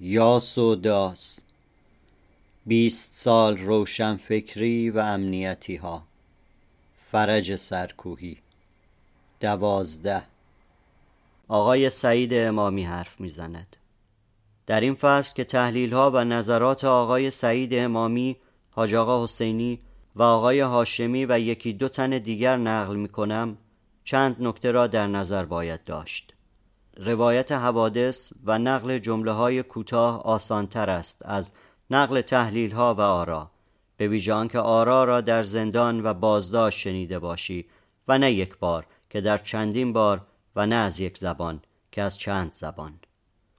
یاس و داس. بیست سال روشن فکری و امنیتی ها. فرج سرکوهی. دوازده. آقای سعید امامی حرف می‌زند. در این فصل که تحلیل ها و نظرات آقای سعید امامی حاج آقا حسینی و آقای هاشمی و یکی دو تن دیگر نقل می کنم چند نکته را در نظر باید داشت. روایت حوادث و نقل جمله های کوتاه آسان تر است از نقل تحلیل ها و آرا به ویژه که آرا را در زندان و بازداشت شنیده باشی و نه یک بار که در چندین بار و نه از یک زبان که از چند زبان.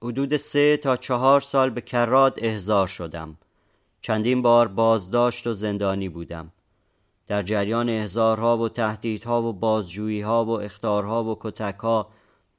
حدود سه تا چهار سال به کرات احضار شدم. چندین بار بازداشت و زندانی بودم. در جریان احضارها و تهدیدها و بازجوییها و اختارها و کتکها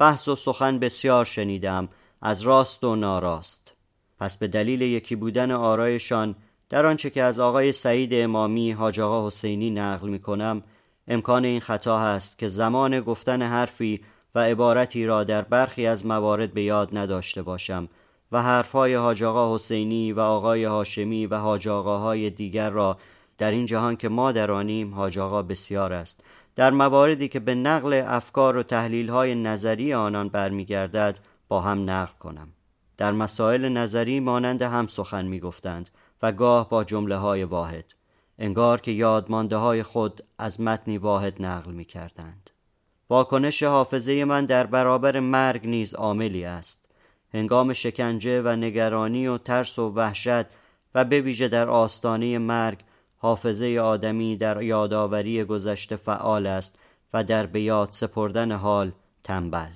بحث و سخن بسیار شنیدم از راست و ناراست. پس به دلیل یکی بودن آرایشان در آنچه که از آقای سعید امامی حاج آقا حسینی نقل می کنم امکان این خطا هست که زمان گفتن حرفی و عبارتی را در برخی از موارد به یاد نداشته باشم و حرفهای حاج آقا حسینی و آقای هاشمی و حاج آقاهای دیگر را در این جهان که ما در آنیم حاج آقا بسیار است. در مواردی که به نقل افکار و تحلیل های نظری آنان برمیگردد با هم نقل کنم. در مسائل نظری مانند هم سخن می گفتند و گاه با جمله های واحد. انگار که یادمانده های خود از متنی واحد نقل می کردند واکنش حافظه من در برابر مرگ نیز عاملی است. هنگام شکنجه و نگرانی و ترس و وحشت و به ویژه در آستانه مرگ حافظه آدمی در یادآوری گذشته فعال است و در بیاد سپردن حال تنبل.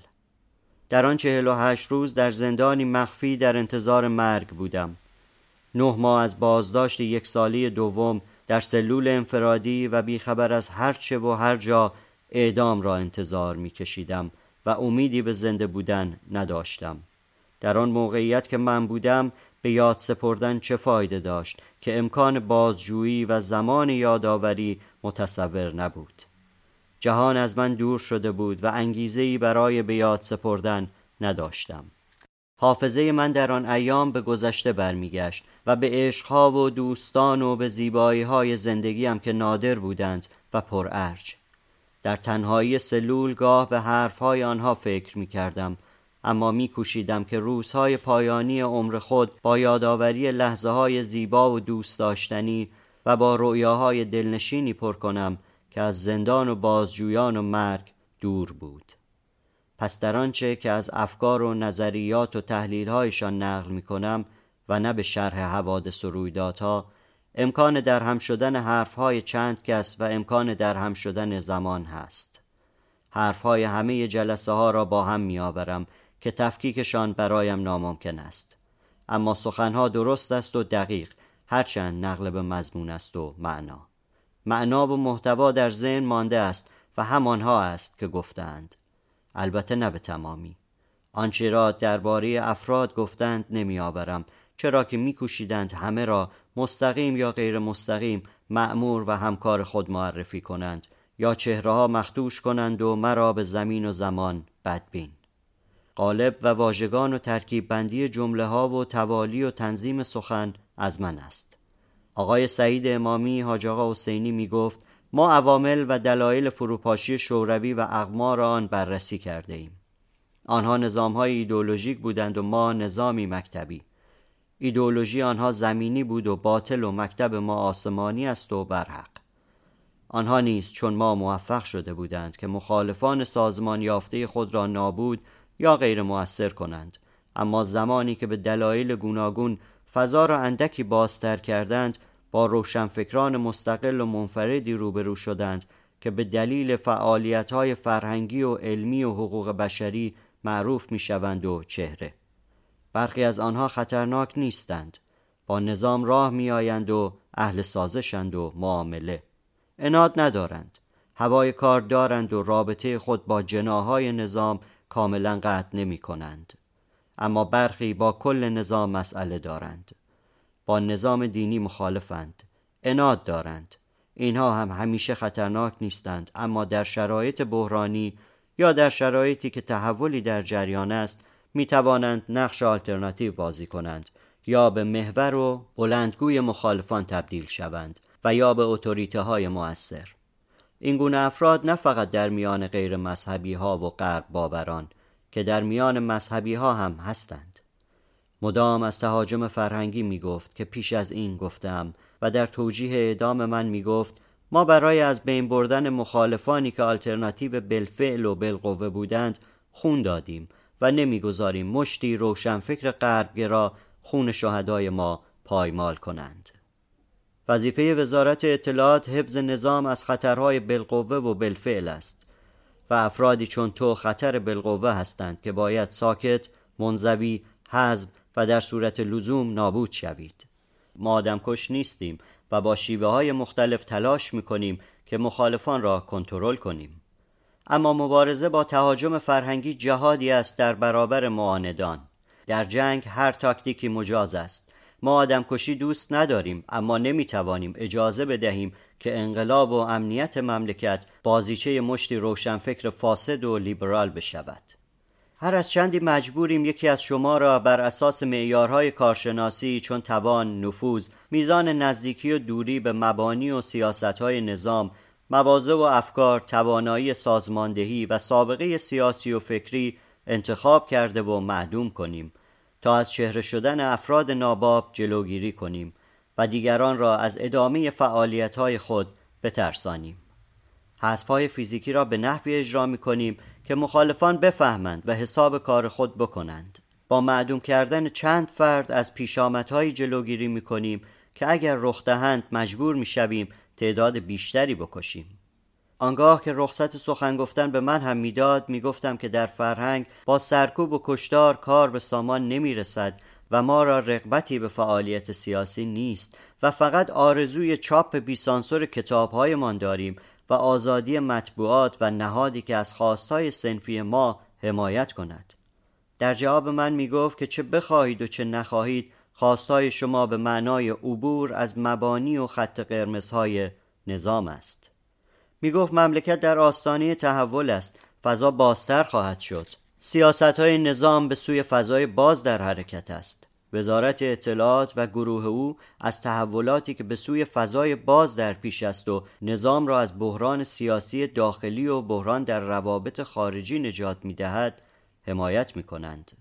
در آن چهل و هشت روز در زندانی مخفی در انتظار مرگ بودم. نه ماه از بازداشت یک سالی دوم در سلول انفرادی و بیخبر از هر چه و هر جا اعدام را انتظار می کشیدم و امیدی به زنده بودن نداشتم. در آن موقعیت که من بودم به یاد سپردن چه فایده داشت که امکان بازجویی و زمان یادآوری متصور نبود. جهان از من دور شده بود و انگیزهای برای به یاد سپردن نداشتم. حافظه من در آن ایام به گذشته برمیگشت و به عشقها و دوستان و به زیبایی های زندگیم که نادر بودند و پرارج در تنهایی سلول گاه به حرفهای آنها فکر می کردم اما می کوشیدم که روزهای پایانی عمر خود با یادآوری لحظه های زیبا و دوست داشتنی و با رؤیاهای دلنشینی پر کنم که از زندان و بازجویان و مرگ دور بود. پس در آنچه که از افکار و نظریات و تحلیلهایشان نقل می کنم و نه به شرح حوادث و رویدادها امکان درهم شدن حرفهای چند کس و امکان درهم شدن زمان هست. حرفهای همه جلسه ها را با هم می آورم که تفکیکشان برایم ناممکن است. اما سخنها درست است و دقیق هرچند نقل به مضمون است و معنا. معنا و محتوا در ذهن مانده است و همانها است که گفتند. البته نه به تمامی. آنچه را درباره افراد گفتند نمیآورم چرا که میکوشیدند همه را مستقیم یا غیر مستقیم معمور و همکار خود معرفی کنند یا چهره ها مختوش کنند و مرا به زمین و زمان بدبین. قالب و واژگان و ترکیب بندی جمله ها و توالی و تنظیم سخن از من است. آقای سعید امامی حاج آقا حسینی می گفت ما عوامل و دلایل فروپاشی شوروی و اقمار آن بررسی کرده ایم. آنها نظام های ایدولوژیک بودند و ما نظامی مکتبی. ایدولوژی آنها زمینی بود و باطل و مکتب ما آسمانی است و برحق. آنها نیز چون ما موفق شده بودند که مخالفان سازمان یافته خود را نابود یا غیر موثر کنند. اما زمانی که به دلایل گوناگون فضا را اندکی بازتر کردند با روشنفکران مستقل و منفردی روبرو شدند که به دلیل های فرهنگی و علمی و حقوق بشری معروف می شوند و چهره. برخی از آنها خطرناک نیستند. با نظام راه می آیند و اهل سازشند و معامله. اناد ندارند. هوای کار دارند و رابطه خود با جناهای نظام کاملا قطع نمی کنند اما برخی با کل نظام مسئله دارند. با نظام دینی مخالفند. اناد دارند. اینها هم همیشه خطرناک نیستند اما در شرایط بحرانی یا در شرایطی که تحولی در جریان است می توانند نقش آلترناتیو بازی کنند یا به محور و بلندگوی مخالفان تبدیل شوند و یا به اتوریته های مؤثر. این گونه افراد نه فقط در میان غیر مذهبی ها و غرب باوران که در میان مذهبی ها هم هستند. مدام از تهاجم فرهنگی می گفت که پیش از این گفتم و در توجیه اعدام من می گفت ما برای از بین بردن مخالفانی که آلترناتیو بالفعل و بالقوه بودند خون دادیم و نمی‌گذاریم مشتی روشنفکر غربگرا خون شهدای ما پایمال کنند. وظیفه وزارت اطلاعات حفظ نظام از خطرهای بالقوه و بالفعل است و افرادی چون تو خطر بالقوه هستند که باید ساکت، منزوی، حزب و در صورت لزوم نابود شوید. ما آدمکش نیستیم و با شیوه های مختلف تلاش می‌کنیم که مخالفان را کنترل کنیم. اما مبارزه با تهاجم فرهنگی جهادی است در برابر معاندان. در جنگ هر تاکتیکی مجاز است. ما آدم کشی دوست نداریم اما نمی‌توانیم اجازه بدهیم که انقلاب و امنیت مملکت بازیچه مشتی روشنفکر فاسد و لیبرال بشود. هر از چندی مجبوریم یکی از شما را بر اساس معیارهای کارشناسی چون توان، نفوذ، میزان نزدیکی و دوری به مبانی و سیاستهای نظام، مواضع و افکار، توانایی سازماندهی و سابقه سیاسی و فکری انتخاب کرده و معدوم کنیم. تا از چهره شدن افراد ناباب جلوگیری کنیم و دیگران را از ادامه فعالیت‌های خود بترسانیم. حذفهای فیزیکی را به نحوی اجرا می کنیم که مخالفان بفهمند و حساب کار خود بکنند. با معدوم کردن چند فرد از پیشامدهایی جلوگیری می کنیم که اگر رخ دهند مجبور می شویم تعداد بیشتری بکشیم. آنگاه که رخصت سخن گفتن به من هم می‌داد می‌گفتم که در فرهنگ با سرکوب و کشتار کار به سامان نمی‌رسد و ما را رغبتی به فعالیت سیاسی نیست و فقط آرزوی چاپ بیسانسور کتابهایمان داریم و آزادی مطبوعات و نهادی که از خواستهای سنفی ما حمایت کند. در جواب من می‌گفت که چه بخواهید و چه نخواهید خواستهای شما به معنای عبور از مبانی و خط قرمزهای نظام است. می گفت مملکت در آستانه تحول است. فضا بازتر خواهد شد. سیاست های نظام به سوی فضای باز در حرکت است. وزارت اطلاعات و گروه او از تحولاتی که به سوی فضای باز در پیش است و نظام را از بحران سیاسی داخلی و بحران در روابط خارجی نجات می دهد حمایت می کنند.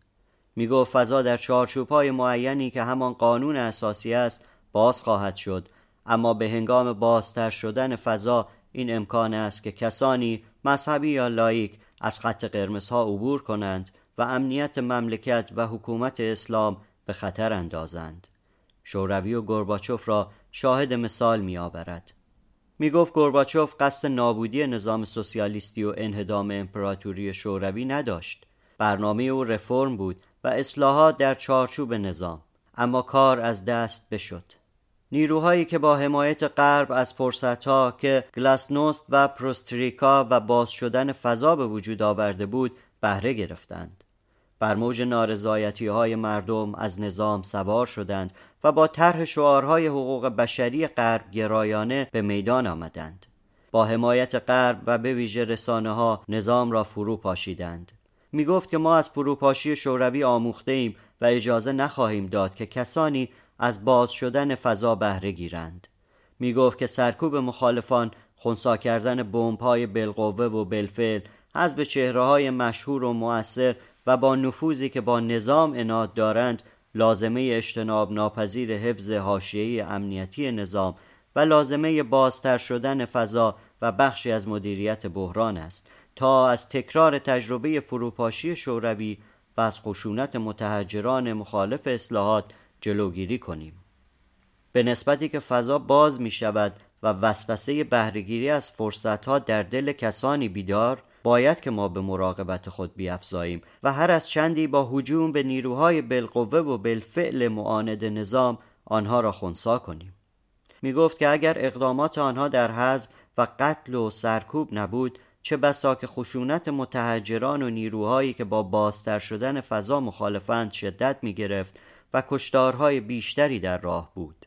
می گفت فضا در چارچوب های معینی که همان قانون اساسی است باز خواهد شد. اما به هنگام بازتر شدن فضا این امکان است که کسانی مذهبی یا لایک از خط قرمزها عبور کنند و امنیت مملکت و حکومت اسلام به خطر اندازند. شوروی و گرباچوف را شاهد مثال می آورد می گفت گرباچوف قصد نابودی نظام سوسیالیستی و انهدام امپراتوری شوروی نداشت. برنامه او رفرم بود و اصلاحات در چارچوب نظام اما کار از دست بشد. نیروهایی که با حمایت غرب از فرصتها که گلاسنوست و پروستریکا و باز شدن فضا به وجود آورده بود بهره گرفتند. بر موج نارضایتی های مردم از نظام سوار شدند و با طرح شعارهای حقوق بشری غرب گرایانه به میدان آمدند. با حمایت غرب و به ویژه رسانه ها نظام را فرو پاشیدند. می گفت که ما از فروپاشی شوروی آموخته ایم و اجازه نخواهیم داد که کسانی از باز شدن فضا بهره گیرند. می گفت که سرکوب مخالفان خونسا کردن بمب های بالقوه و بالفعل حذف چهره های مشهور و مؤثر و با نفوذی که با نظام اناد دارند لازمه اجتناب ناپذیر حفظ حاشیه‌ای امنیتی نظام و لازمه بازتر شدن فضا و بخشی از مدیریت بحران است. تا از تکرار تجربه فروپاشی شوروی و از خشونت متحجران مخالف اصلاحات جلوگیری کنیم. به نسبتی که فضا باز می شود و وسوسه بهرهگیری از فرصتها در دل کسانی بیدار باید که ما به مراقبت خود بیافزاییم و هر از چندی با هجوم به نیروهای بالقوه و بالفعل معاند نظام آنها را خونسا کنیم. می گفت که اگر اقدامات آنها در حزب و قتل و سرکوب نبود چه بسا که خشونت متحجران و نیروهایی که با بازتر شدن فضا مخالفند شدت می گرفت و کشتارهای بیشتری در راه بود.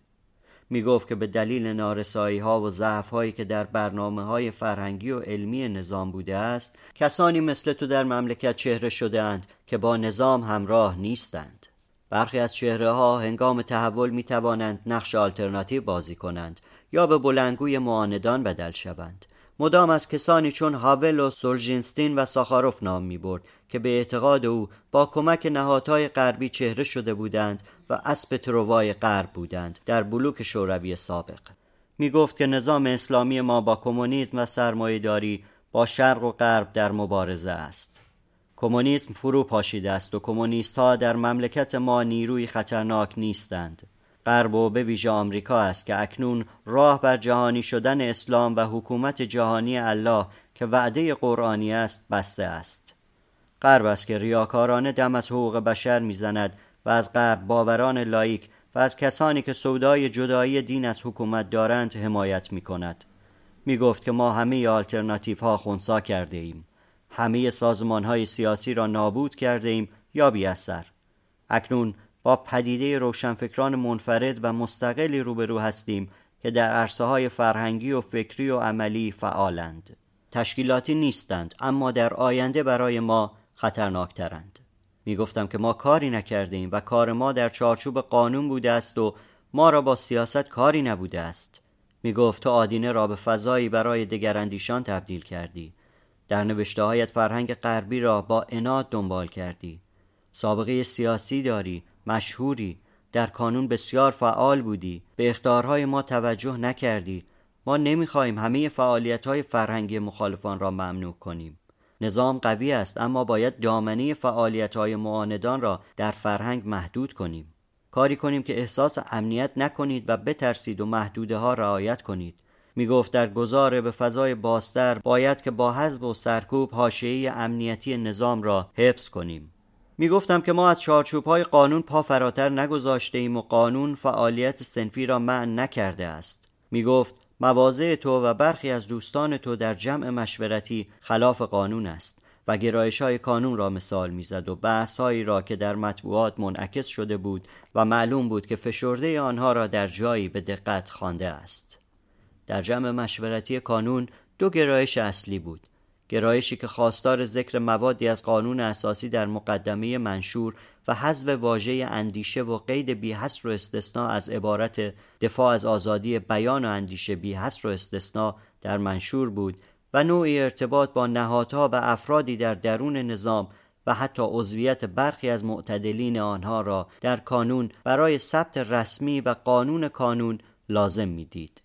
می گفت که به دلیل نارسایی ها و ضعف هایی که در برنامه های فرهنگی و علمی نظام بوده است کسانی مثل تو در مملکت چهره شده اند که با نظام همراه نیستند. برخی از چهره ها هنگام تحول می توانند نقش آلترناتیو بازی کنند یا به بلنگوی معاندان بدل شوند. مدام از کسانی چون هاول و سولژینستین و ساخاروف نام می برد که به اعتقاد او با کمک نهادهای غربی چهره شده بودند و اسب تروای غرب بودند در بلوک شوروی سابق. می گفت که نظام اسلامی ما با کمونیسم و سرمایهداری با شرق و غرب در مبارزه است. کمونیسم فرو پاشیده است و کمونیست ها در مملکت ما نیروی خطرناک نیستند. غرب و به ویژه آمریکا است که اکنون راه بر جهانی شدن اسلام و حکومت جهانی الله که وعده قرآنی است بسته است. غرب است که ریاکارانه دم از حقوق بشر می‌زند و از غرب باوران لایک و از کسانی که سودای جدایی دین از حکومت دارند حمایت می کند می گفت که ما همه آلترناتیف ها خونسا کرده ایم. همه سازمان های سیاسی را نابود کرده ایم یا بی اثر. اکنون با پدیده روشنفکران منفرد و مستقلی روبرو هستیم که در عرصه های فرهنگی و فکری و عملی فعالند. تشکیلاتی نیستند اما در آینده برای ما خطرناکترند. می گفتم که ما کاری نکرده ایم و کار ما در چارچوب قانون بوده است و ما را با سیاست کاری نبوده است. می گفت تو آدینه را به فضایی برای دگراندیشان تبدیل کردی. در نوشته هایت فرهنگ غربی را با اناد دنبال کردی. سابقه سیاسی داری مشهوری. در کانون بسیار فعال بودی. به اختارهای ما توجه نکردی. ما نمی‌خواهیم همه فعالیت های فرهنگی مخالفان را ممنوع کنیم. نظام قوی است اما باید دامنه فعالیت های معاندان را در فرهنگ محدود کنیم. کاری کنیم که احساس امنیت نکنید و بترسید و محدوده ها رعایت کنید. می گفت در گذار به فضای باستر باید که با حزب و سرکوب حاشیه امنیتی نظام را حفظ کنیم. می گفتم که ما از چارچوب های قانون پا فراتر نگذاشته ایم و قانون فعالیت سنفی را معن نکرده است. می گفت مواضع تو و برخی از دوستان تو در جمع مشورتی خلاف قانون است و گرایش های کانون را مثال می‌زد و بحث هایی را که در مطبوعات منعکس شده بود و معلوم بود که فشرده آنها را در جایی به دقت خوانده است. در جمع مشورتی کانون دو گرایش اصلی بود. گرایشی که خواستار ذکر موادی از قانون اساسی در مقدمه منشور و حذف واژه اندیشه و قید بی حصر و استثناء از عبارت دفاع از آزادی بیان و اندیشه بی حصر و استثناء در منشور بود و نوعی ارتباط با نهادها و افرادی در درون نظام و حتی عضویت برخی از معتدلین آنها را در کانون برای ثبت رسمی و قانون کانون لازم می‌دید.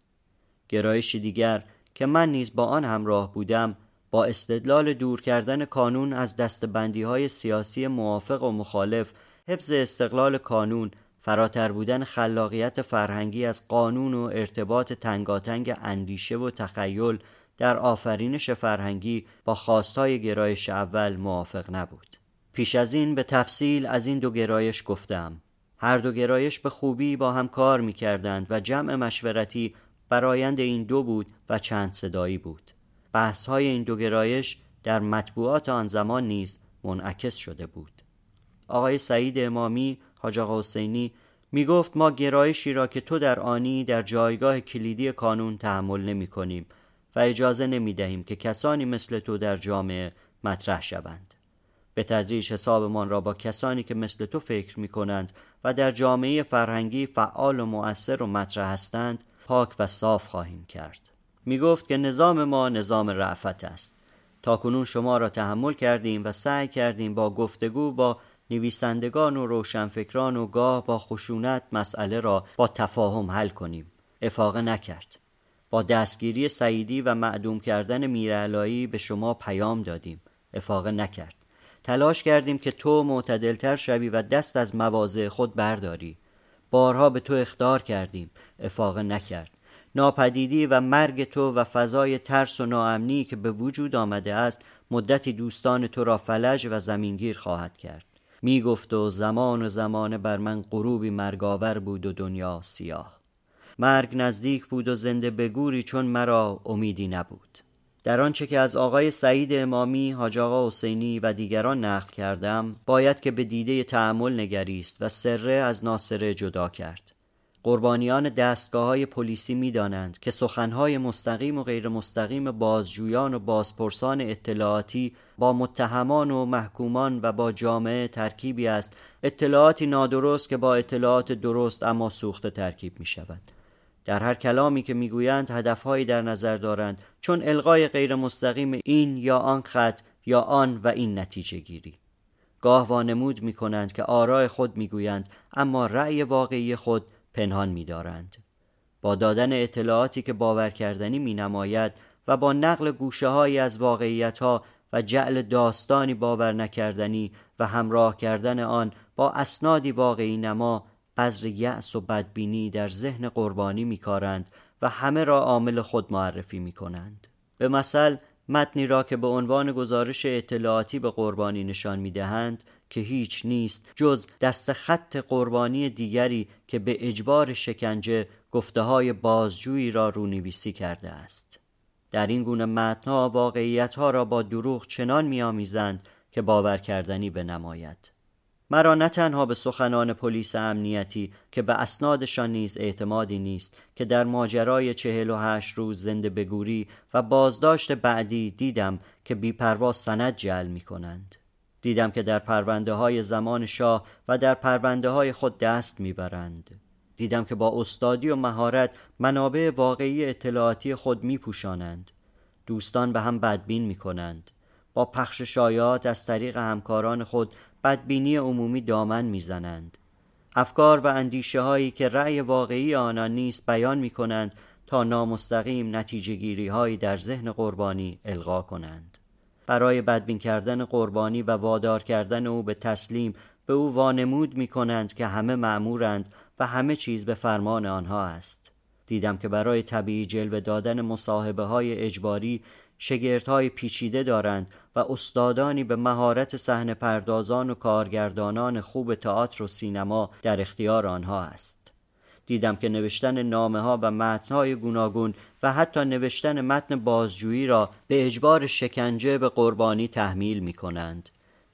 گرایشی دیگر که من نیز با آن همراه بودم با استدلال دور کردن کانون از دستبندی های سیاسی موافق و مخالف حفظ استقلال کانون فراتر بودن خلاقیت فرهنگی از قانون و ارتباط تنگاتنگ اندیشه و تخیل در آفرینش فرهنگی با خواستای گرایش اول موافق نبود. پیش از این به تفصیل از این دو گرایش گفتم. هر دو گرایش به خوبی با هم کار می کردند و جمع مشورتی برایند این دو بود و چند صدایی بود. بحث های این دو گرایش در مطبوعات آن زمان نیز منعکس شده بود. آقای سعید امامی حاج آقا حسینی می گفت ما گرایشی را که تو در آنی در جایگاه کلیدی کانون تحمل نمی کنیم و اجازه نمی دهیم که کسانی مثل تو در جامعه مطرح شوند. به تدریج حسابمان را با کسانی که مثل تو فکر می کنند و در جامعه فرهنگی فعال و مؤثر و مطرح هستند پاک و صاف خواهیم کرد. می گفت که نظام ما نظام رعفت است. تا کنون شما را تحمل کردیم و سعی کردیم با گفتگو با نویسندگان و روشنفکران و گاه با خشونت مسئله را با تفاهم حل کنیم. افاقه نکرد. با دستگیری سعیدی و معدوم کردن میرعلایی به شما پیام دادیم. افاقه نکرد. تلاش کردیم که تو معتدلتر شوی و دست از مواضع خود برداری. بارها به تو اختار کردیم. افاقه نکرد. ناپدیدی و مرگ تو و فضای ترس و ناامنی که به وجود آمده است مدتی دوستان تو را فلج و زمینگیر خواهد کرد. می گفت و زمان و زمان بر من غروبی مرگاور بود و دنیا سیاه. مرگ نزدیک بود و زنده بگوری چون مرا امیدی نبود. در آنچه که از آقای سعید امامی، حاج آقا حسینی و دیگران نقل کردم باید که به دیده تعمل نگریست و سره از ناصره جدا کرد. قربانیان دستگاه های پلیسی می دانند که سخنهای مستقیم و غیر مستقیم بازجویان و بازپرسان اطلاعاتی با متهمان و محکومان و با جامعه ترکیبی است. اطلاعاتی نادرست که با اطلاعات درست اما سوخته ترکیب می شود در هر کلامی که می‌گویند هدفهایی در نظر دارند. چون القای غیر مستقیم این یا آن خط یا آن و این نتیجه گیری. گاه وانمود می کنند که آراء خود می‌گویند اما رأی واقعی خود پنهان می دارند. با دادن اطلاعاتی که باور کردنی می نماید و با نقل گوشه های از واقعیت ها و جعل داستانی باور نکردنی و همراه کردن آن با اسنادی واقعی نما بذر یأس و بدبینی در ذهن قربانی میکارند و همه را عامل خود معرفی می کنند. به مثل متنی را که به عنوان گزارش اطلاعاتی به قربانی نشان می دهند که هیچ نیست جز دست خط قربانی دیگری که به اجبار شکنجه گفته های بازجویی را رونویسی کرده است در این گونه متنها واقعیت ها را با دروغ چنان میآمیزند که باور کردنی بنماید مرا نه تنها به سخنان پلیس امنیتی که به اسنادشان نیز اعتمادی نیست که در ماجرای چهل و هشت روز زنده بگوری و بازداشت بعدی دیدم که بیپروا سند جعل می کنند. دیدم که در پرونده های زمان شاه و در پرونده های خود دست می‌برند. دیدم که با استادی و مهارت منابع واقعی اطلاعاتی خود میپوشانند. دوستان به هم بدبین می‌کنند. با پخش شایعات از طریق همکاران خود بدبینی عمومی دامن می‌زنند. افکار و اندیشه هایی که رأی واقعی آنان نیست بیان می کنند تا نامستقیم نتیجه گیری هایی در ذهن قربانی القا کنند. برای بدبین کردن قربانی و وادار کردن او به تسلیم به او وانمود می کنند که همه معمورند و همه چیز به فرمان آنها است. دیدم که برای طبیعی جلوه دادن مصاحبه های اجباری های پیچیده دارند و استادانی به مهارت صحنه پردازان و کارگردانان خوب تئاتر و سینما در اختیار آنها است. دیدم که نوشتن نامه ها و متن های گوناگون و حتی نوشتن متن بازجویی را به اجبار شکنجه به قربانی تحمیل می کنند.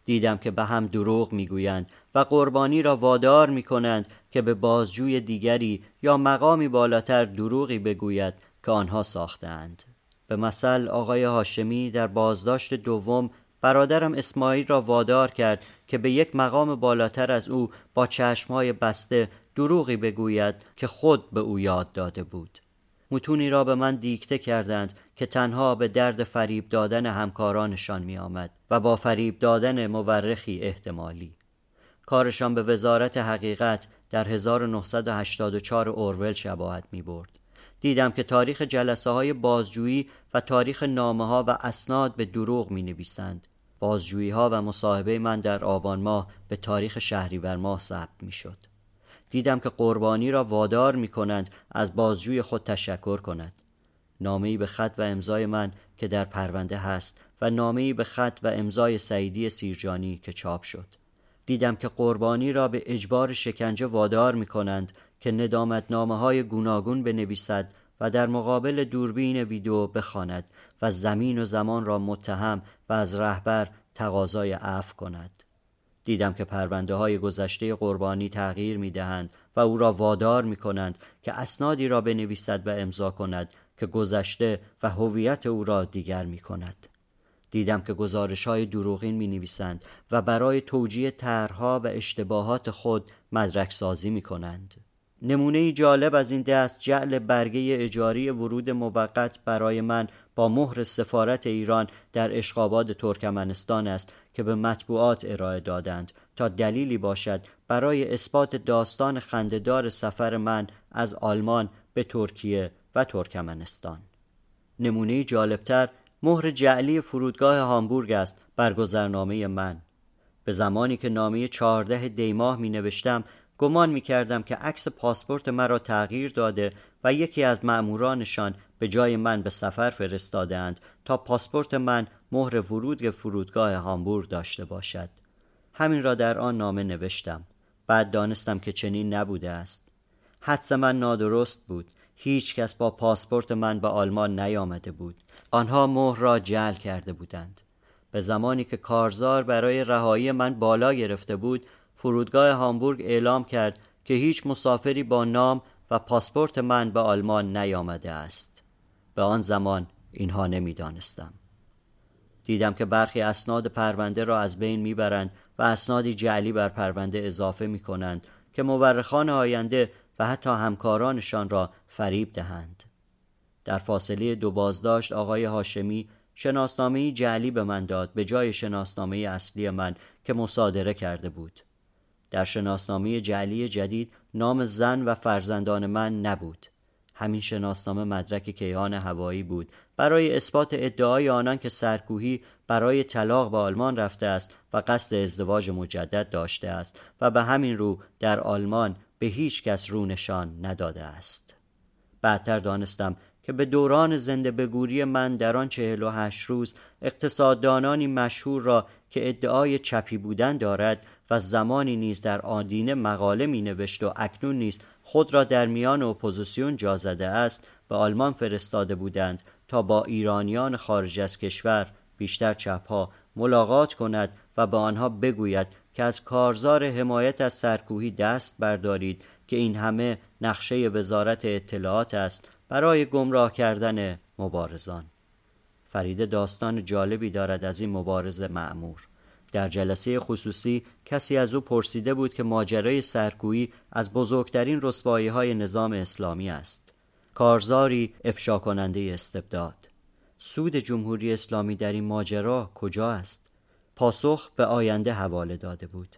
دیدم که به هم دروغ می‌گویند و قربانی را وادار می کنند که به بازجوی دیگری یا مقامی بالاتر دروغی بگوید که آنها ساختند. به مثل آقای هاشمی در بازداشت دوم برادرم اسماعیل را وادار کرد که به یک مقام بالاتر از او با چشمهای بسته دروغی بگوید که خود به او یاد داده بود. متونی را به من دیکته کردند که تنها به درد فریب دادن همکارانشان می آمد و با فریب دادن مورخی احتمالی. کارشان به وزارت حقیقت در 1984 اورول شباهت می برد دیدم که تاریخ جلسه های بازجویی و تاریخ نامه ها و اسناد به دروغ می نویسند بازجویی ها و مصاحبه من در آبان ماه به تاریخ شهریور ماه ثبت می شد دیدم که قربانی را وادار می کنند از بازجوی خود تشکر کند. نامه‌ای به خط و امضای من که در پرونده هست و نامه‌ای به خط و امضای سعیدی سیرجانی که چاپ شد. دیدم که قربانی را به اجبار شکنجه وادار می کنند که ندامت نامه های گوناگون بنویسد و در مقابل دوربین ویدیو بخواند و زمین و زمان را متهم و از رهبر تقاضای عفو کند. دیدم که پرونده های گذشته قربانی تغییر می دهند و او را وادار می کنند که اسنادی را بنویسد و امضا کند که گذشته و هویت او را دیگر می کند. دیدم که گزارش های دروغین می نویسند و برای توجیه طرحها و اشتباهات خود مدرک سازی می کنند. نمونه جالب از این دست جعل برگه اجاری ورود موقت برای من با مهر سفارت ایران در اشقاباد ترکمنستان است که به مطبوعات ارائه دادند تا دلیلی باشد برای اثبات داستان خندهدار سفر من از آلمان به ترکیه و ترکمنستان. نمونه جالبتر مهر جعلی فرودگاه هامبورگ است بر گذرنامه من. به زمانی که نامه چهارده دیماه می نوشتم گمان می کردم که عکس پاسپورت مرا تغییر داده و یکی از مأمورانشان به جای من به سفر فرستادند تا پاسپورت من مهر ورود فرودگاه هامبورگ داشته باشد. همین را در آن نامه نوشتم. بعد دانستم که چنین نبوده است. حدس من نادرست بود. هیچ کس با پاسپورت من به آلمان نیامده بود. آنها مهر را جعل کرده بودند. به زمانی که کارزار برای رهایی من بالا گرفته بود فرودگاه هامبورگ اعلام کرد که هیچ مسافری با نام و پاسپورت من به آلمان نیامده است. به آن زمان اینها نمی‌دانستم. دیدم که برخی اسناد پرونده را از بین می‌برند و اسنادی جعلی بر پرونده اضافه می کنند که مورخان آینده و حتی همکارانشان را فریب دهند. در فاصله دو بازداشت آقای هاشمی شناسنامه جعلی به من داد به جای شناسنامه اصلی من که مصادره کرده بود. در شناسنامه جعلی جدید نام زن و فرزندان من نبود. همین شناسنامه مدرک کیهان هوایی بود برای اثبات ادعای آنان که سرکوهی برای طلاق به آلمان رفته است و قصد ازدواج مجدد داشته است و به همین رو در آلمان به هیچ کس رو نشان نداده است. بعدتر دانستم که به دوران زنده بگوری من در آن چهل و هشت روز اقتصاددانی مشهور را که ادعای چپی بودن دارد و زمانی نیز در آدینه مقاله می نوشت و اکنون نیز خود را در میان اپوزیسیون جا زده است به آلمان فرستاده بودند تا با ایرانیان خارج از کشور بیشتر چپها ملاقات کند و به آنها بگوید که از کارزار حمایت از سرکوهی دست بردارید که این همه نقشه وزارت اطلاعات است برای گمراه کردن مبارزان. فریده داستان جالبی دارد از این مبارز معمور در جلسه خصوصی کسی از او پرسیده بود که ماجرای سرکویی از بزرگترین رسوایی های نظام اسلامی است. کارزاری افشا کننده استبداد. سود جمهوری اسلامی در این ماجرا کجا است؟ پاسخ به آینده حواله داده بود.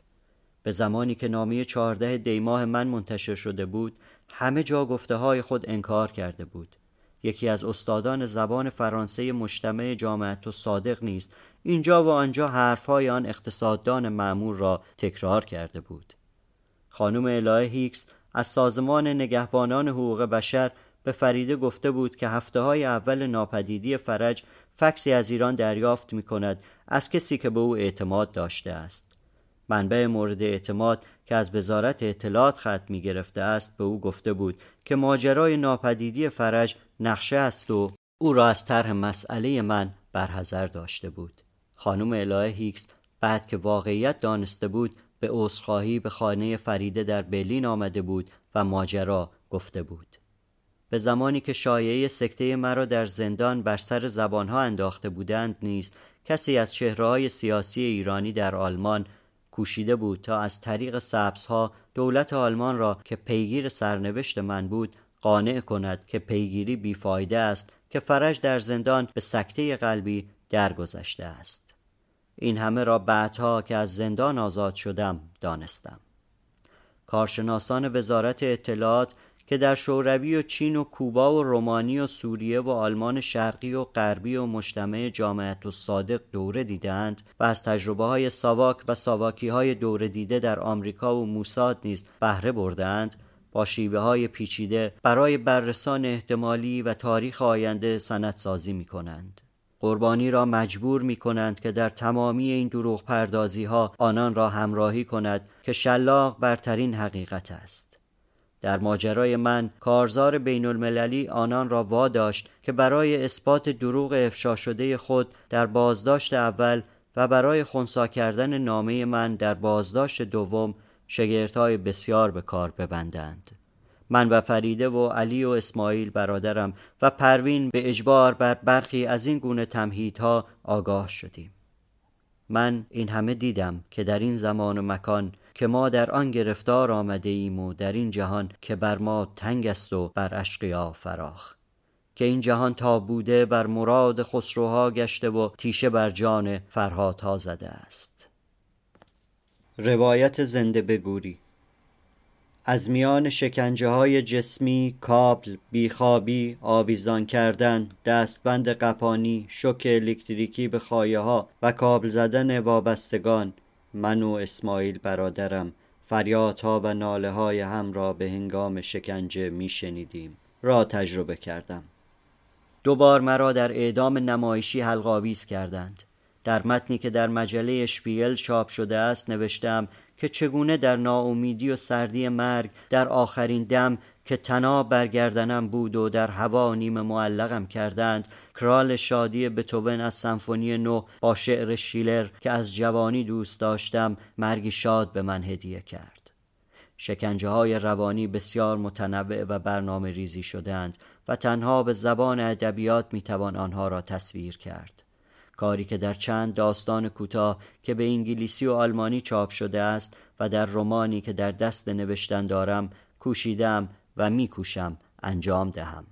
به زمانی که نامی چهارده دیماه من منتشر شده بود همه جا گفته های خود انکار کرده بود. یکی از استادان زبان فرانسه مجتمع جامعت و صادق نیست اینجا و آنجا حرفهای آن اقتصاددان معمور را تکرار کرده بود. خانم الهه هیکس از سازمان نگهبانان حقوق بشر به فریده گفته بود که هفته های اول ناپدیدی فرج فکسی از ایران دریافت می کند از کسی که به او اعتماد داشته است. منبع مورد اعتماد که از وزارت اطلاعات خط می گرفته است به او گفته بود که ماجرای ناپدیدی فرج نقشه است و او را از طرح مسئله من برحضر داشته بود. خانم الهه هیکس بعد که واقعیت دانسته بود به عذرخواهی به خانه فریده در برلین آمده بود و ماجرا گفته بود. به زمانی که شایعه سکته مرا در زندان بر سر زبانها انداخته بودند نیست کسی از چهرههای سیاسی ایرانی در آلمان کوشیده بود تا از طریق سبزها دولت آلمان را که پیگیر سرنوشت من بود قانع کند که پیگیری بیفایده است که فرج در زندان به سکته قلبی درگذشته است. این همه را بعدها که از زندان آزاد شدم دانستم. کارشناسان وزارت اطلاعات که در شوروی و چین و کوبا و رومانی و سوریه و آلمان شرقی و غربی و مجتمع جامعت و صادق دوره دیدند و از تجربه های ساواک و ساواکی های دوره دیده در آمریکا و موساد نیز بهره بردند با شیوه های پیچیده برای بررسان احتمالی و تاریخ آینده سند سازی می کنند. قربانی را مجبور می کنند که در تمامی این دروغ پردازی ها آنان را همراهی کند که شلاق برترین حقیقت است. در ماجرای من کارزار بین المللی آنان را واداشت که برای اثبات دروغ افشا شده خود در بازداشت اول و برای خونسا کردن نامه من در بازداشت دوم شگردهای بسیار به کار ببندند. من و فریده و علی و اسماعیل برادرم و پروین به اجبار بر برخی از این گونه تمهیدها آگاه شدیم. من این همه دیدم که در این زمان و مکان که ما در آن گرفتار آمده ایم و در این جهان که بر ما تنگ است و بر اشقیا فراخ. که این جهان تا بوده بر مراد خسروها گشته و تیشه بر جان فرهادها زده است. روایت زنده بگوری. از میان شکنجه های جسمی، کابل، بیخوابی، آویزان کردن، دستبند قپانی، شک الکتریکی به خایه ها و کابل زدن وابستگان من و اسماعیل برادرم فریادها و ناله های هم را به هنگام شکنجه می شنیدیم را تجربه کردم. دوبار مرا در اعدام نمایشی حلقاویز کردند. در متنی که در مجله اشپیل چاپ شده است نوشتم که چگونه در ناامیدی و سردی مرگ در آخرین دم که تناب برگردنم بود و در هوا نیم معلقم کردند کرال شادی بتوون از سمفونی نو با شعر شیلر که از جوانی دوست داشتم مرگی شاد به من هدیه کرد شکنجه های روانی بسیار متنوع و برنامه ریزی شدهاند و تنها به زبان ادبیات می‌توان آنها را تصویر کرد. کاری که در چند داستان کوتاه که به انگلیسی و آلمانی چاپ شده است و در رومانی که در دست نوشتن دارم کوشیدم و میکوشم انجام دهم.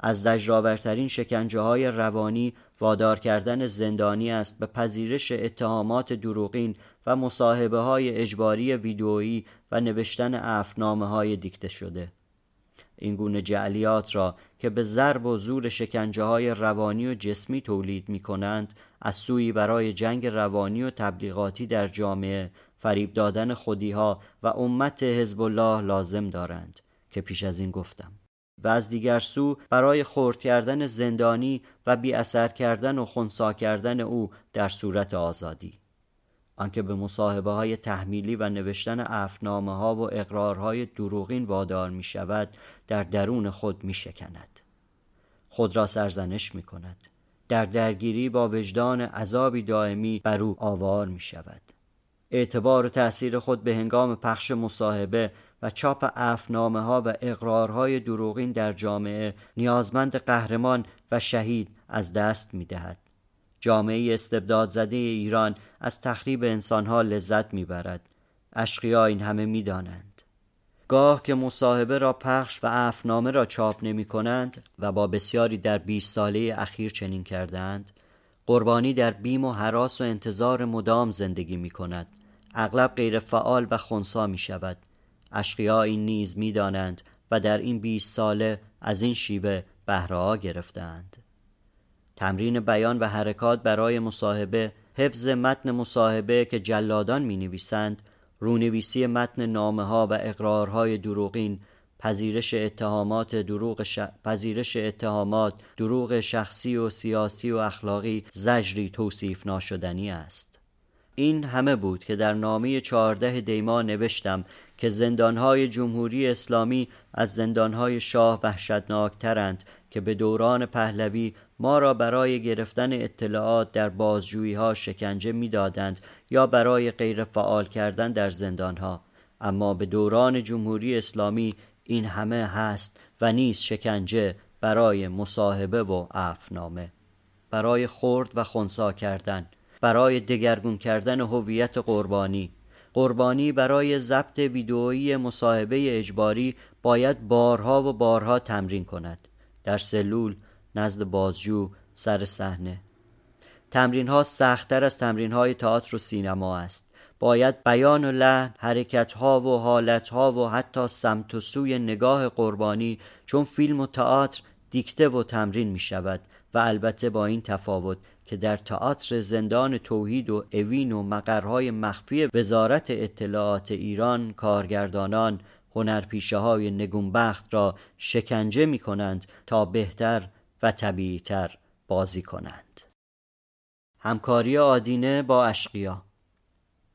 از دجراورترین شکنجه های روانی وادار کردن زندانی است به پذیرش اتهامات دروغین و مصاحبه های اجباری ویدئویی و نوشتن افنامه های دیکته شده این گونه جعلیات را که به ضرب و زور شکنجه های روانی و جسمی تولید می کنند از سوی برای جنگ روانی و تبلیغاتی در جامعه فریب دادن خودیها و امت حزب الله لازم دارند که پیش از این گفتم و از دیگر سو برای خورد کردن زندانی و بی اثر کردن و خونسا کردن او در صورت آزادی آنکه به مصاحبه های تحمیلی و نوشتن افنامه ها و اقرارهای دروغین وادار می شود در درون خود می شکند. خود را سرزنش می کند. در درگیری با وجدان عذابی دائمی بر او آوار می شود. اعتبار و تأثیر خود به هنگام پخش مصاحبه و چاپ افنامه ها و اقرارهای دروغین در جامعه نیازمند قهرمان و شهید از دست می دهد. جامعه استبداد زده ایران از تخریب انسانها لذت می‌برد. اشقیا این همه می‌دانند. گاه که مصاحبه را پخش و افنامه را چاپ نمی کنند و با بسیاری در 20 ساله اخیر چنین کردند قربانی در بیم و حراس و انتظار مدام زندگی می کند اغلب غیر فعال و خونسا می شود. اشقیا این نیز می دانند و در این 20 ساله از این شیوه بهره گرفتند. تمرین بیان و حرکات برای مصاحبه حفظ متن مصاحبه که جلادان می نویسند رونویسی متن نامه ها و اقرارهای دروغین پذیرش اتهامات دروغ ش... پذیرش اتهامات دروغ شخصی و سیاسی و اخلاقی زجری توصیف ناشدنی است. این همه بود که در نامه چهارده دیما نوشتم که زندانهای جمهوری اسلامی از زندانهای شاه وحشتناکترند که به دوران پهلوی ما را برای گرفتن اطلاعات در بازجویی ها شکنجه می‌دادند یا برای غیر فعال کردن در زندان ها اما به دوران جمهوری اسلامی این همه هست و نیز شکنجه برای مصاحبه و عفنامه برای خورد و خونسا کردن. برای دگرگون کردن هویت قربانی. قربانی برای ضبط ویدئویی مصاحبه اجباری باید بارها و بارها تمرین کند. در سلول نزد بازجو سر صحنه. تمرین ها سختتر از تمرین های تئاتر و سینما است. باید بیان و لحن حرکت ها و حالت ها و حتی سمت و سوی نگاه قربانی چون فیلم و تئاتر دیکته و تمرین می شود و البته با این تفاوت که در تئاتر زندان توحید و اوین و مقرهای مخفی وزارت اطلاعات ایران کارگردانان هنرپیشه های نگونبخت را شکنجه می کنند تا بهتر و طبیعیتر بازی کنند. همکاری آدینه با اشقیا.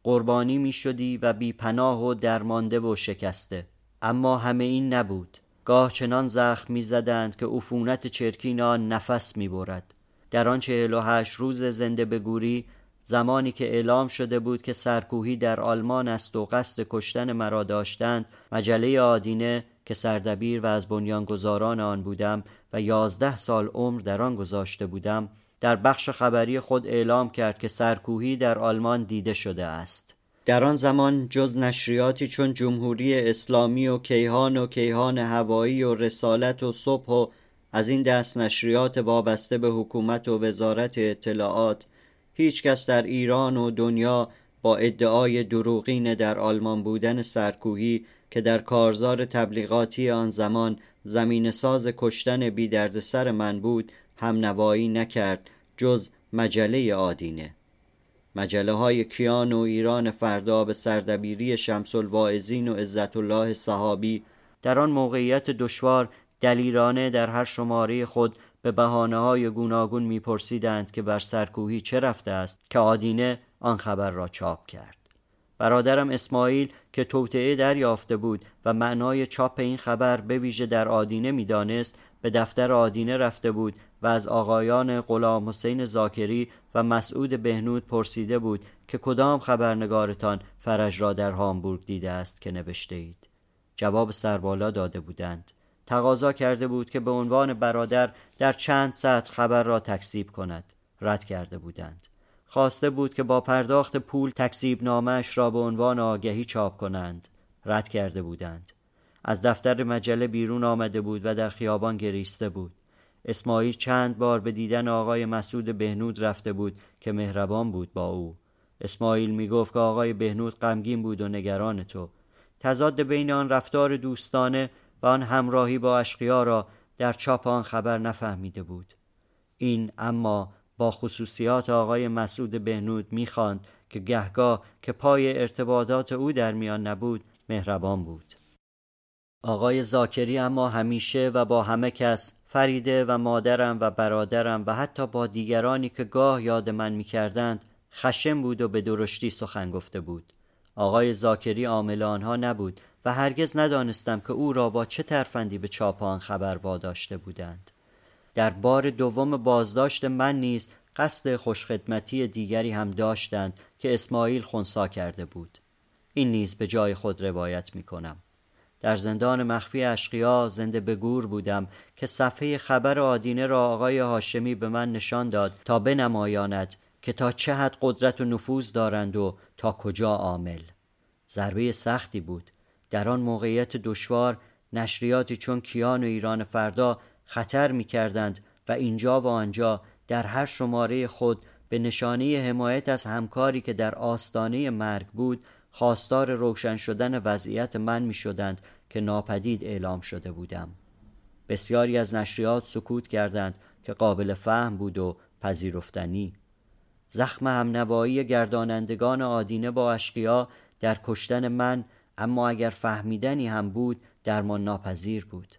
قربانی می شدی و بی پناه و درمانده و شکسته. اما همه این نبود. گاه چنان زخم می زدند که عفونت چرکین آن نفس می برد در آن چهل و هشت روز زنده به گوری زمانی که اعلام شده بود که سرکوهی در آلمان است و قصد کشتن مرا داشتند مجله آدینه که سردبیر و از بنیانگذاران آن بودم و یازده سال عمر در آن گذاشته بودم در بخش خبری خود اعلام کرد که سرکوهی در آلمان دیده شده است. در آن زمان جز نشریاتی چون جمهوری اسلامی و کیهان و کیهان هوایی و رسالت و صبح و از این دست نشریات وابسته به حکومت و وزارت اطلاعات هیچ کس در ایران و دنیا با ادعای دروغین در آلمان بودن سرکوهی که در کارزار تبلیغاتی آن زمان زمین ساز کشتن بی سر من بود هم نوایی نکرد جز مجله آدینه. مجله های کیان و ایران فردا به سردبیری شمس الواعظین و عزت الله صحابی در آن موقعیت دشوار دلیرانه در هر شماره خود به بحانه های گوناگون میپرسیدند که بر سرکوهی چه رفته است که آدینه آن خبر را چاپ کرد. برادرم اسماعیل که توطعه دریافته بود و معنای چاپ این خبر به ویژه در آدینه می‌دانست به دفتر آدینه رفته بود و از آقایان غلام حسین زاکری و مسعود بهنود پرسیده بود که کدام خبرنگارتان فرج را در هامبورگ دیده است که نوشته اید. جواب سربالا داده بودند. تقاضا کرده بود که به عنوان برادر در چند سطر خبر را تکسیب کند. رد کرده بودند. خواسته بود که با پرداخت پول تکسیب نامش را به عنوان آگهی چاپ کنند. رد کرده بودند. از دفتر مجله بیرون آمده بود و در خیابان گریسته بود. اسماعیل چند بار به دیدن آقای مسعود بهنود رفته بود که مهربان بود با او. اسماعیل می گفت که آقای بهنود غمگین بود و نگران تو. تضاد بین آن رفتار دوستانه و آن همراهی با اشقیا را در چاپ آن خبر نفهمیده بود. این اما با خصوصیات آقای مسعود بهنود می‌خواند که گهگاه که پای ارتباطات او در میان نبود مهربان بود. آقای زاکری اما همیشه و با همه کس فریده و مادرم و برادرم و حتی با دیگرانی که گاه یاد من می‌کردند خشم بود و به درشتی سخن گفته بود. آقای زاکری عامل آنها نبود و هرگز ندانستم که او را با چه ترفندی به چاپ آن خبر واداشته بودند. در بار دوم بازداشت من نیز قصد خوشخدمتی دیگری هم داشتند که اسماعیل خونسا کرده بود. این نیز به جای خود روایت می کنم در زندان مخفی اشقیا زنده به گور بودم که صفحه خبر آدینه را آقای هاشمی به من نشان داد تا بنمایاند که تا چه حد قدرت و نفوذ دارند و تا کجا عامل. ضربه سختی بود. در آن موقعیت دشوار نشریاتی چون کیان و ایران فردا خطر می کردند و اینجا و آنجا در هر شماره خود به نشانه حمایت از همکاری که در آستانه مرگ بود خواستار روشن شدن وضعیت من می شدند که ناپدید اعلام شده بودم. بسیاری از نشریات سکوت کردند که قابل فهم بود و پذیرفتنی. زخم همنوایی گردانندگان آدینه با اشقیا در کشتن من اما اگر فهمیدنی هم بود درمان ناپذیر بود.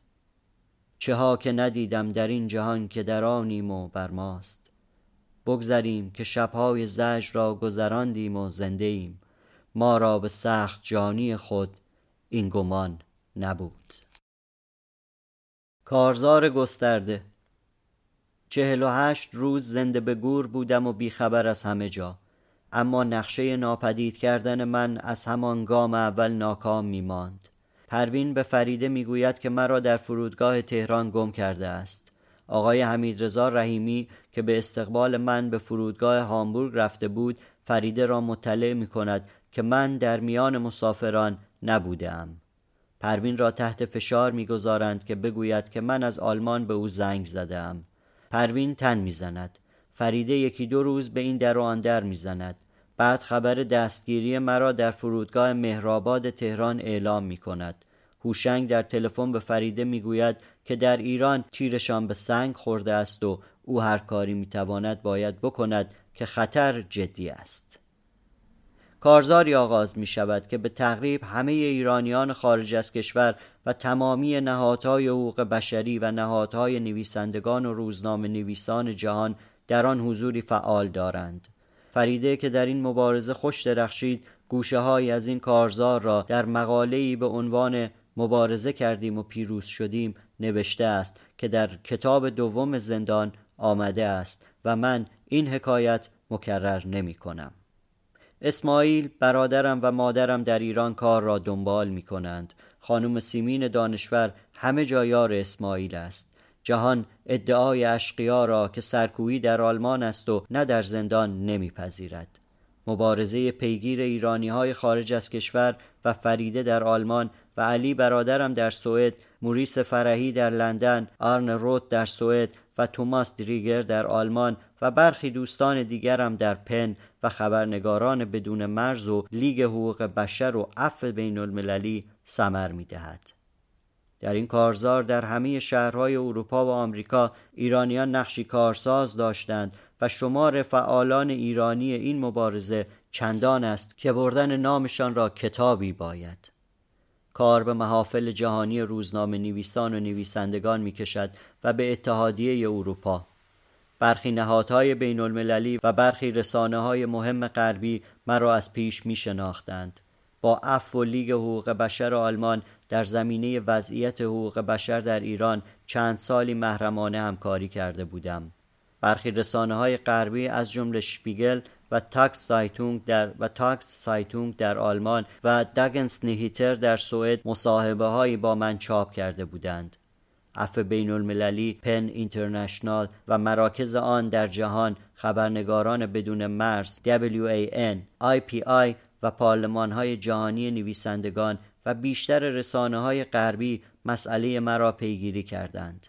چه ها که ندیدم در این جهان که در آنیم و بر ماست. بگذریم که شبهای زج را گذراندیم و زنده ایم. ما را به سخت جانی خود این گمان نبود. کارزار گسترده. چهل و هشت روز زنده به گور بودم و بیخبر از همه جا. اما نقشه ناپدید کردن من از همان گام اول ناکام می ماند. پروین به فریده می‌گوید که مرا در فرودگاه تهران گم کرده است. آقای حمیدرضا رحیمی که به استقبال من به فرودگاه هامبورگ رفته بود فریده را مطلع می کند که من در میان مسافران نبودم پروین را تحت فشار می‌گذارند که بگوید که من از آلمان به او زنگ زدم پروین تن می‌زند فریده یکی دو روز به این در و آن در می‌زند بعد خبر دستگیری مرا در فرودگاه مهرآباد تهران اعلام می کند. هوشنگ در تلفن به فریده می‌گوید که در ایران تیرشان به سنگ خورده است و او هر کاری می‌تواند باید بکند که خطر جدی است. کارزاری آغاز می شود که به تقریب همه ایرانیان خارج از کشور و تمامی نهادهای حقوق بشری و نهادهای نویسندگان و روزنامه نویسان جهان در آن حضوری فعال دارند. فریده که در این مبارزه خوش درخشید گوشه های از این کارزار را در مقاله‌ای به عنوان مبارزه کردیم و پیروز شدیم نوشته است که در کتاب دوم زندان آمده است و من این حکایت مکرر نمی کنم. اسماعیل برادرم و مادرم در ایران کار را دنبال می کنند خانم سیمین دانشور همه جا یار اسماعیل است. جهان ادعای اشقیا را که سرکویی در آلمان است و نه در زندان نمیپذیرد. مبارزه پیگیر ایرانی های خارج از کشور و فریده در آلمان و علی برادرم در سوئد موریس فرهی در لندن آرن روت در سوئد و توماس دریگر در آلمان و برخی دوستان دیگرم در پن و خبرنگاران بدون مرز و لیگ حقوق بشر و عفو بین المللی سمر می دهد. در این کارزار در همه شهرهای اروپا و آمریکا ایرانیان نقشی کارساز داشتند و شمار فعالان ایرانی این مبارزه چندان است که بردن نامشان را کتابی باید کار به محافل جهانی روزنامه نویسان و نویسندگان می کشد و به اتحادیه اروپا برخی نهادهای بین المللی و برخی رسانه های مهم غربی مرا از پیش می شناختند با عفو و لیگ حقوق بشر آلمان در زمینه وضعیت حقوق بشر در ایران چند سالی محرمانه همکاری کرده بودم. برخی رسانه های غربی از جمله Spiegel و Tageszeitung در و Tageszeitung در آلمان و Dagens Nyheter در سوئد مصاحبه هایی با من چاپ کرده بودند. عفو بین المللی PEN International و مراکز آن در جهان خبرنگاران بدون مرز WAN IPI و پارلمان های جهانی نویسندگان و بیشتر رسانه های غربی مسئله مرا پیگیری کردند.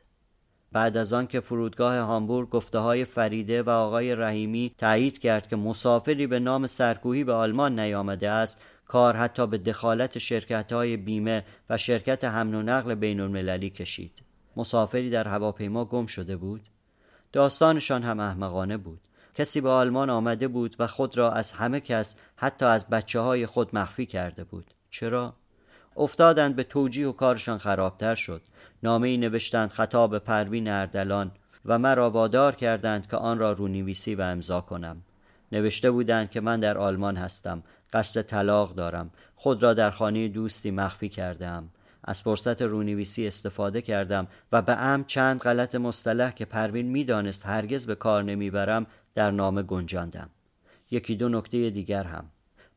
بعد از آن که فرودگاه هامبورگ گفته های فریده و آقای رحیمی تایید کرد که مسافری به نام سرکوهی به آلمان نیامده است کار حتی به دخالت شرکت های بیمه و شرکت حمل و نقل بین المللی کشید. مسافری در هواپیما گم شده بود. داستانشان هم احمقانه بود. کسی به آلمان آمده بود و خود را از همه کس حتی از بچه های خود مخفی کرده بود. چرا؟ افتادند به توجیه و کارشان خرابتر شد. نامه ای نوشتند خطاب پروین اردلان و مرا وادار کردند که آن را رونویسی و امضا کنم. نوشته بودند که من در آلمان هستم قصد طلاق دارم. خود را در خانه دوستی مخفی کردم از فرصت رونویسی استفاده کردم و به ام چند غلط مصطلح که پروین می‌دانست هرگز به کار نمی‌برم در نامه گنجاندم. یکی دو نکته دیگر هم.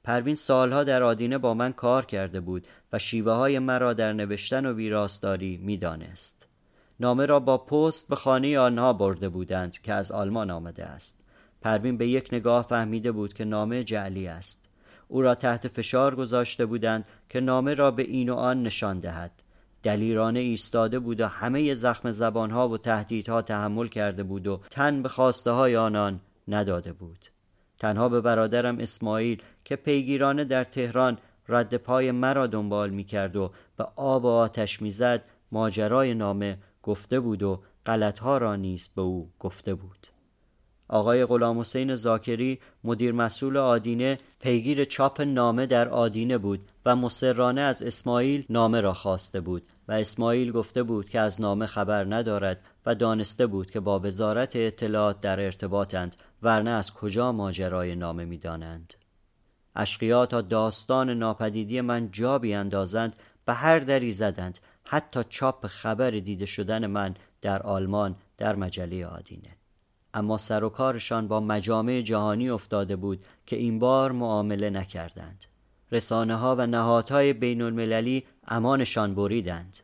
پروین سالها در آدینه با من کار کرده بود و شیوه های مرا در نوشتن و ویراستاری می‌دانست. نامه را با پست به خانه آنها برده بودند که از آلمان آمده است. پروین به یک نگاه فهمیده بود که نامه جعلی است. او را تحت فشار گذاشته بودند که نامه را به این و آن نشان دهد. دلیرانه ایستاده بود و همه زخم زبانها و تهدیدها تحمل کرده بود و تن به خواسته های آنان نداده بود. تنها به برادرم اسماعیل که پیگیرانه در تهران رد پای مرا دنبال می کرد و به آب و آتش می زد ماجرای نامه گفته بود و غلطها را نیز به او گفته بود. آقای غلام حسین زاکری مدیر مسئول آدینه پیگیر چاپ نامه در آدینه بود و مصرانه از اسماعیل نامه را خواسته بود و اسماعیل گفته بود که از نامه خبر ندارد و دانسته بود که با وزارت اطلاعات در ارتباطند ورنه از کجا ماجرای نامه می‌دانند؟ اشقیا تا داستان ناپدیدی من جا بیاندازند به هر دری زدند. حتی چاپ خبر دیده شدن من در آلمان در مجله آدینه. اما سر و کارشان با مجامع جهانی افتاده بود که این بار معامله نکردند. رسانه ها و نهادهای بین المللی امانشان بریدند.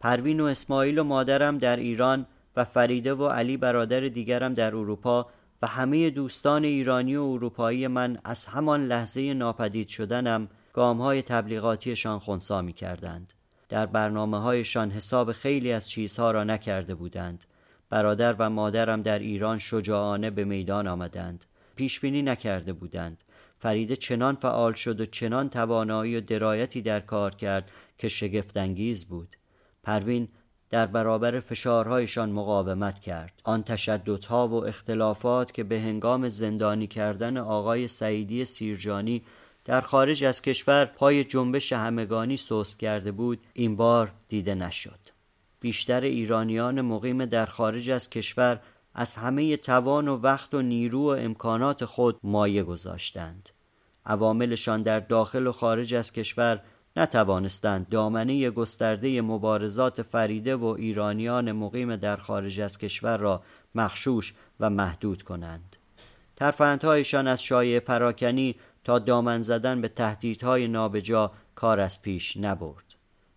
پروین و اسماعیل و مادرم در ایران و فریده و علی برادر دیگرم در اروپا و همه دوستان ایرانی و اروپایی من از همان لحظه ناپدید شدنم گام های تبلیغاتیشان خونسا می کردند. در برنامه هایشان حساب خیلی از چیزها را نکرده بودند. برادر و مادرم در ایران شجاعانه به میدان آمدند. پیش بینی نکرده بودند. فریده چنان فعال شد و چنان توانایی و درایتی در کار کرد که شگفتانگیز بود. پروین در برابر فشارهایشان مقاومت کرد. آن تشددها و اختلافات که به هنگام زندانی کردن آقای سعیدی سیرجانی در خارج از کشور پای جنبش همگانی سوس کرده بود این بار دیده نشد. بیشتر ایرانیان مقیم در خارج از کشور از همه توان و وقت و نیرو و امکانات خود مایه گذاشتند. عواملشان در داخل و خارج از کشور نتوانستند دامنه گسترده مبارزات فریده و ایرانیان مقیم در خارج از کشور را مخشوش و محدود کنند. ترفندهایشان از شایع پراکنی تا دامن زدن به تهدیدهای نابجا کار از پیش نبرد.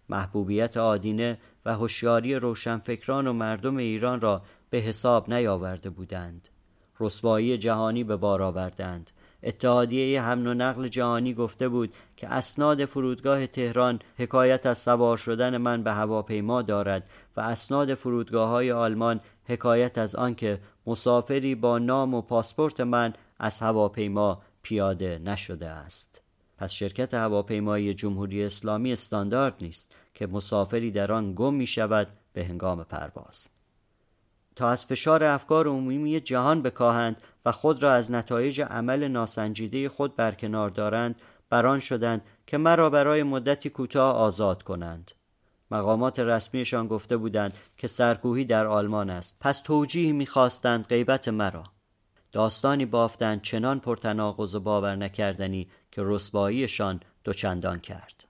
محبوبیت آدینه و هوشیاری روشنفکران و مردم ایران را به حساب نیاورده بودند. رسوایی جهانی به بار آوردند. اتحادیه حمل و نقل جهانی گفته بود که اسناد فرودگاه تهران حکایت از سوار شدن من به هواپیما دارد و اسناد فرودگاه های آلمان حکایت از آنکه مسافری با نام و پاسپورت من از هواپیما پیاده نشده است. پس شرکت هواپیمایی جمهوری اسلامی استاندارد نیست که مسافری در آن گم می شود به هنگام پرواز. تا از فشار افکار عمومی جهان بکاهند و خود را از نتایج عمل ناسنجیده خود برکنار دارند بران شدند که مرا برای مدتی کوتاه آزاد کنند. مقامات رسمیشان گفته بودند که سرکوهی در آلمان است. پس توجیه می‌خواستند غیبت مرا. داستانی بافتند چنان پرتناقض و باور نکردنی که رسواییشان دوچندان کرد.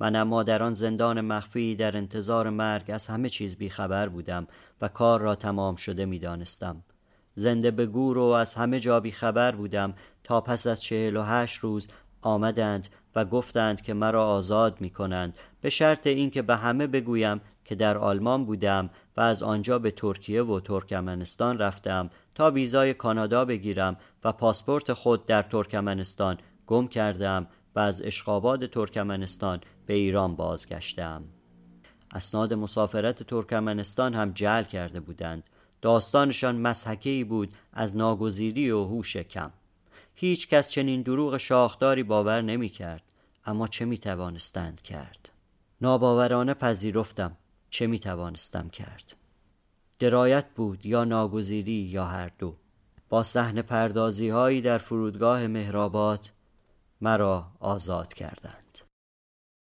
من اما در آن زندان مخفی در انتظار مرگ از همه چیز بیخبر بودم و کار را تمام شده می دانستم. زنده به گور و از همه جا بیخبر بودم. تا پس از چهل و هشت روز آمدند و گفتند که مرا آزاد می کنند. به شرط اینکه به همه بگویم که در آلمان بودم و از آنجا به ترکیه و ترکمنستان رفتم. تا ویزای کانادا بگیرم و پاسپورت خود در ترکمنستان گم کردم و از اشقاباد ترکمنستان به ایران بازگشتم. اسناد مسافرت ترکمنستان هم جعل کرده بودند. داستانشان مسحکی بود از ناگزیری و هوش کم. هیچ کس چنین دروغ شاخداری باور نمی کرد اما چه می توانستند کرد؟ ناباورانه پذیرفتم چه می توانستم کرد. درایت بود یا ناگزیری یا هر دو. با صحنه پردازی هایی در فرودگاه مهرآباد مرا آزاد کردند.